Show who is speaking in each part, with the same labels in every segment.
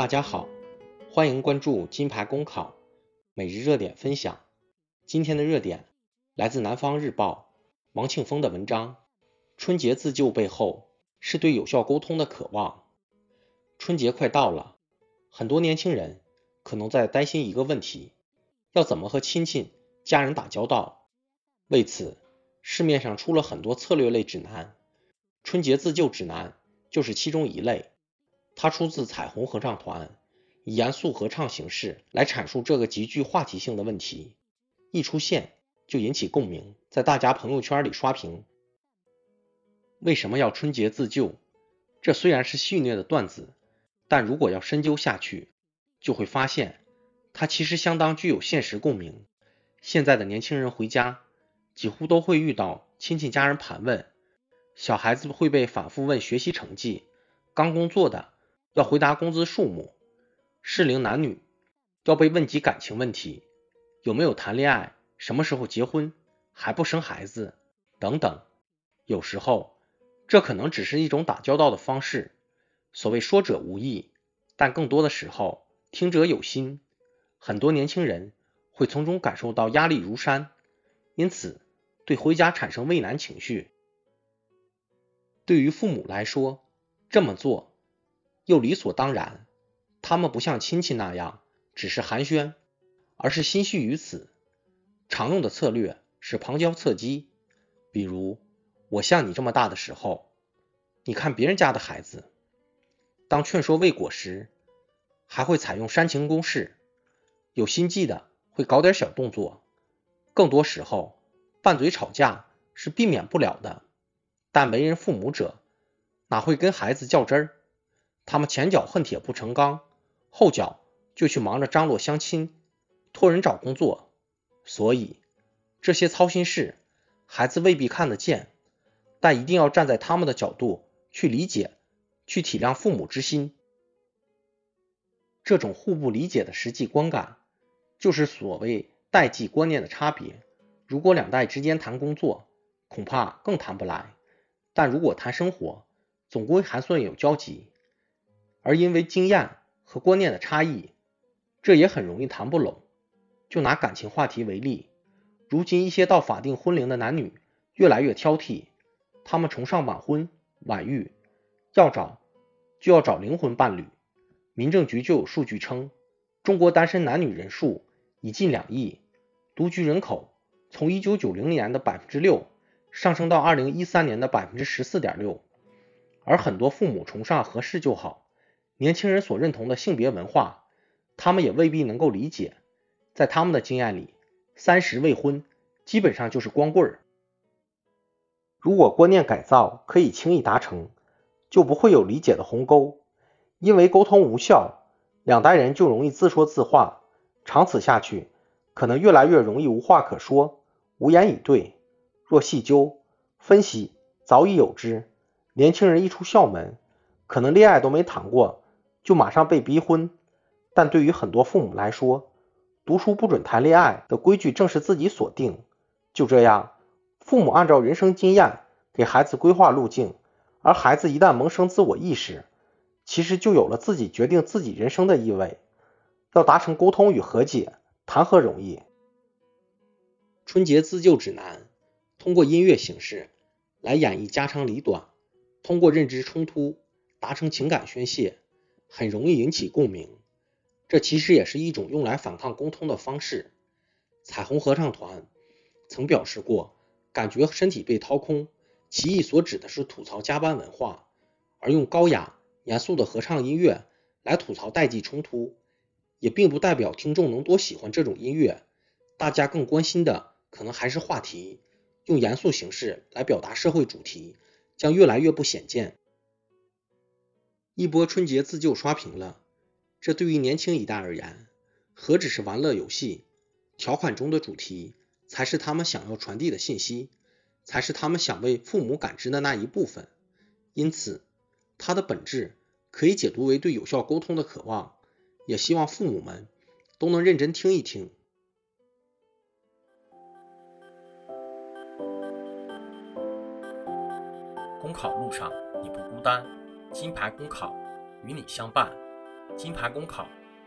Speaker 1: 大家好，欢迎关注金牌公考每日热点分享。今天的热点来自南方日报王庆峰的文章：春节自救背后是对有效沟通的渴望。春节快到了，很多年轻人可能在担心一个问题：要怎么和亲戚、家人打交道？为此，市面上出了很多策略类指南，春节自救指南就是其中一类。它出自彩虹合唱团，以严肃合唱形式来阐述这个极具话题性的问题，一出现就引起共鸣，在大家朋友圈里刷屏。为什么要春节自救？这虽然是戏谑的段子，但如果要深究下去，就会发现它其实相当具有现实共鸣。现在的年轻人回家，几乎都会遇到亲戚家人盘问，小孩子会被反复问学习成绩，刚工作的。要回答工资数目，适龄男女要被问及感情问题，有没有谈恋爱，什么时候结婚，还不生孩子等等。有时候这可能只是一种打交道的方式，所谓说者无意，但更多的时候听者有心。很多年轻人会从中感受到压力如山，因此对回家产生畏难情绪。对于父母来说，这么做。又理所当然，他们不像亲戚那样只是寒暄，而是心系于此。常用的策略是旁敲侧击，比如我像你这么大的时候，你看别人家的孩子。当劝说未果时，还会采用煽情攻势，有心计的会搞点小动作。更多时候，拌嘴吵架是避免不了的，但为人父母者哪会跟孩子较真儿？他们前脚恨铁不成钢，后脚就去忙着张罗相亲、托人找工作，所以这些操心事，孩子未必看得见，但一定要站在他们的角度去理解、去体谅父母之心。这种互不理解的实际观感，就是所谓代际观念的差别。如果两代之间谈工作，恐怕更谈不来；但如果谈生活，总归还算有交集。而因为经验和观念的差异，这也很容易谈不拢。就拿感情话题为例，如今一些到法定婚龄的男女越来越挑剔，他们崇尚晚婚晚育，要找就要找灵魂伴侣。民政局就有数据称，中国单身男女人数已近两亿，独居人口从一九九零年的百分之六上升到二零一三年的百分之十四点六。而很多父母崇尚合适就好。年轻人所认同的性别文化，他们也未必能够理解。在他们的经验里，三十未婚基本上就是光棍。如果观念改造可以轻易达成，就不会有理解的鸿沟。因为沟通无效，两代人就容易自说自话，长此下去，可能越来越容易无话可说，无言以对。若细究分析，早已有之。年轻人一出校门，可能恋爱都没谈过。就马上被逼婚，但对于很多父母来说，读书不准谈恋爱的规矩正是自己所定。就这样，父母按照人生经验给孩子规划路径，而孩子一旦萌生自我意识，其实就有了自己决定自己人生的意味。要达成沟通与和解，谈何容易？春节自救指南通过音乐形式来演绎家长里短，通过认知冲突达成情感宣泄。很容易引起共鸣，这其实也是一种用来反抗沟通的方式。彩虹合唱团曾表示过，感觉身体被掏空，其意所指的是吐槽加班文化，而用高雅严肃的合唱音乐来吐槽代际冲突，也并不代表听众能多喜欢这种音乐。大家更关心的可能还是话题，用严肃形式来表达社会主题，将越来越不鲜见。一波春节自救刷屏了，这对于年轻一代而言，何止是玩乐游戏？条款中的主题才是他们想要传递的信息，才是他们想为父母感知的那一部分。因此，它的本质可以解读为对有效沟通的渴望。也希望父母们都能认真听一听。
Speaker 2: 公考路上你不孤单。金牌公考与你相伴，
Speaker 1: 金牌公考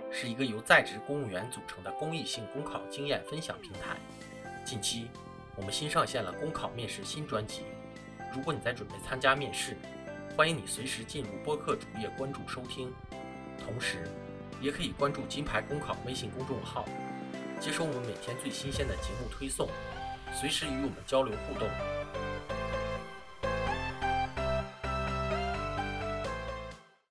Speaker 1: 是一个由在职公务员组成的公益性公考经验分享平台。近期，我们新上线了公考面试新专辑。如果你在准备参加面试，欢迎你随时进入播客主页关注收听。同时，也可以关注金牌公考微信公众号，接收我们每天最新鲜的节目推送，随时与我们交流互动。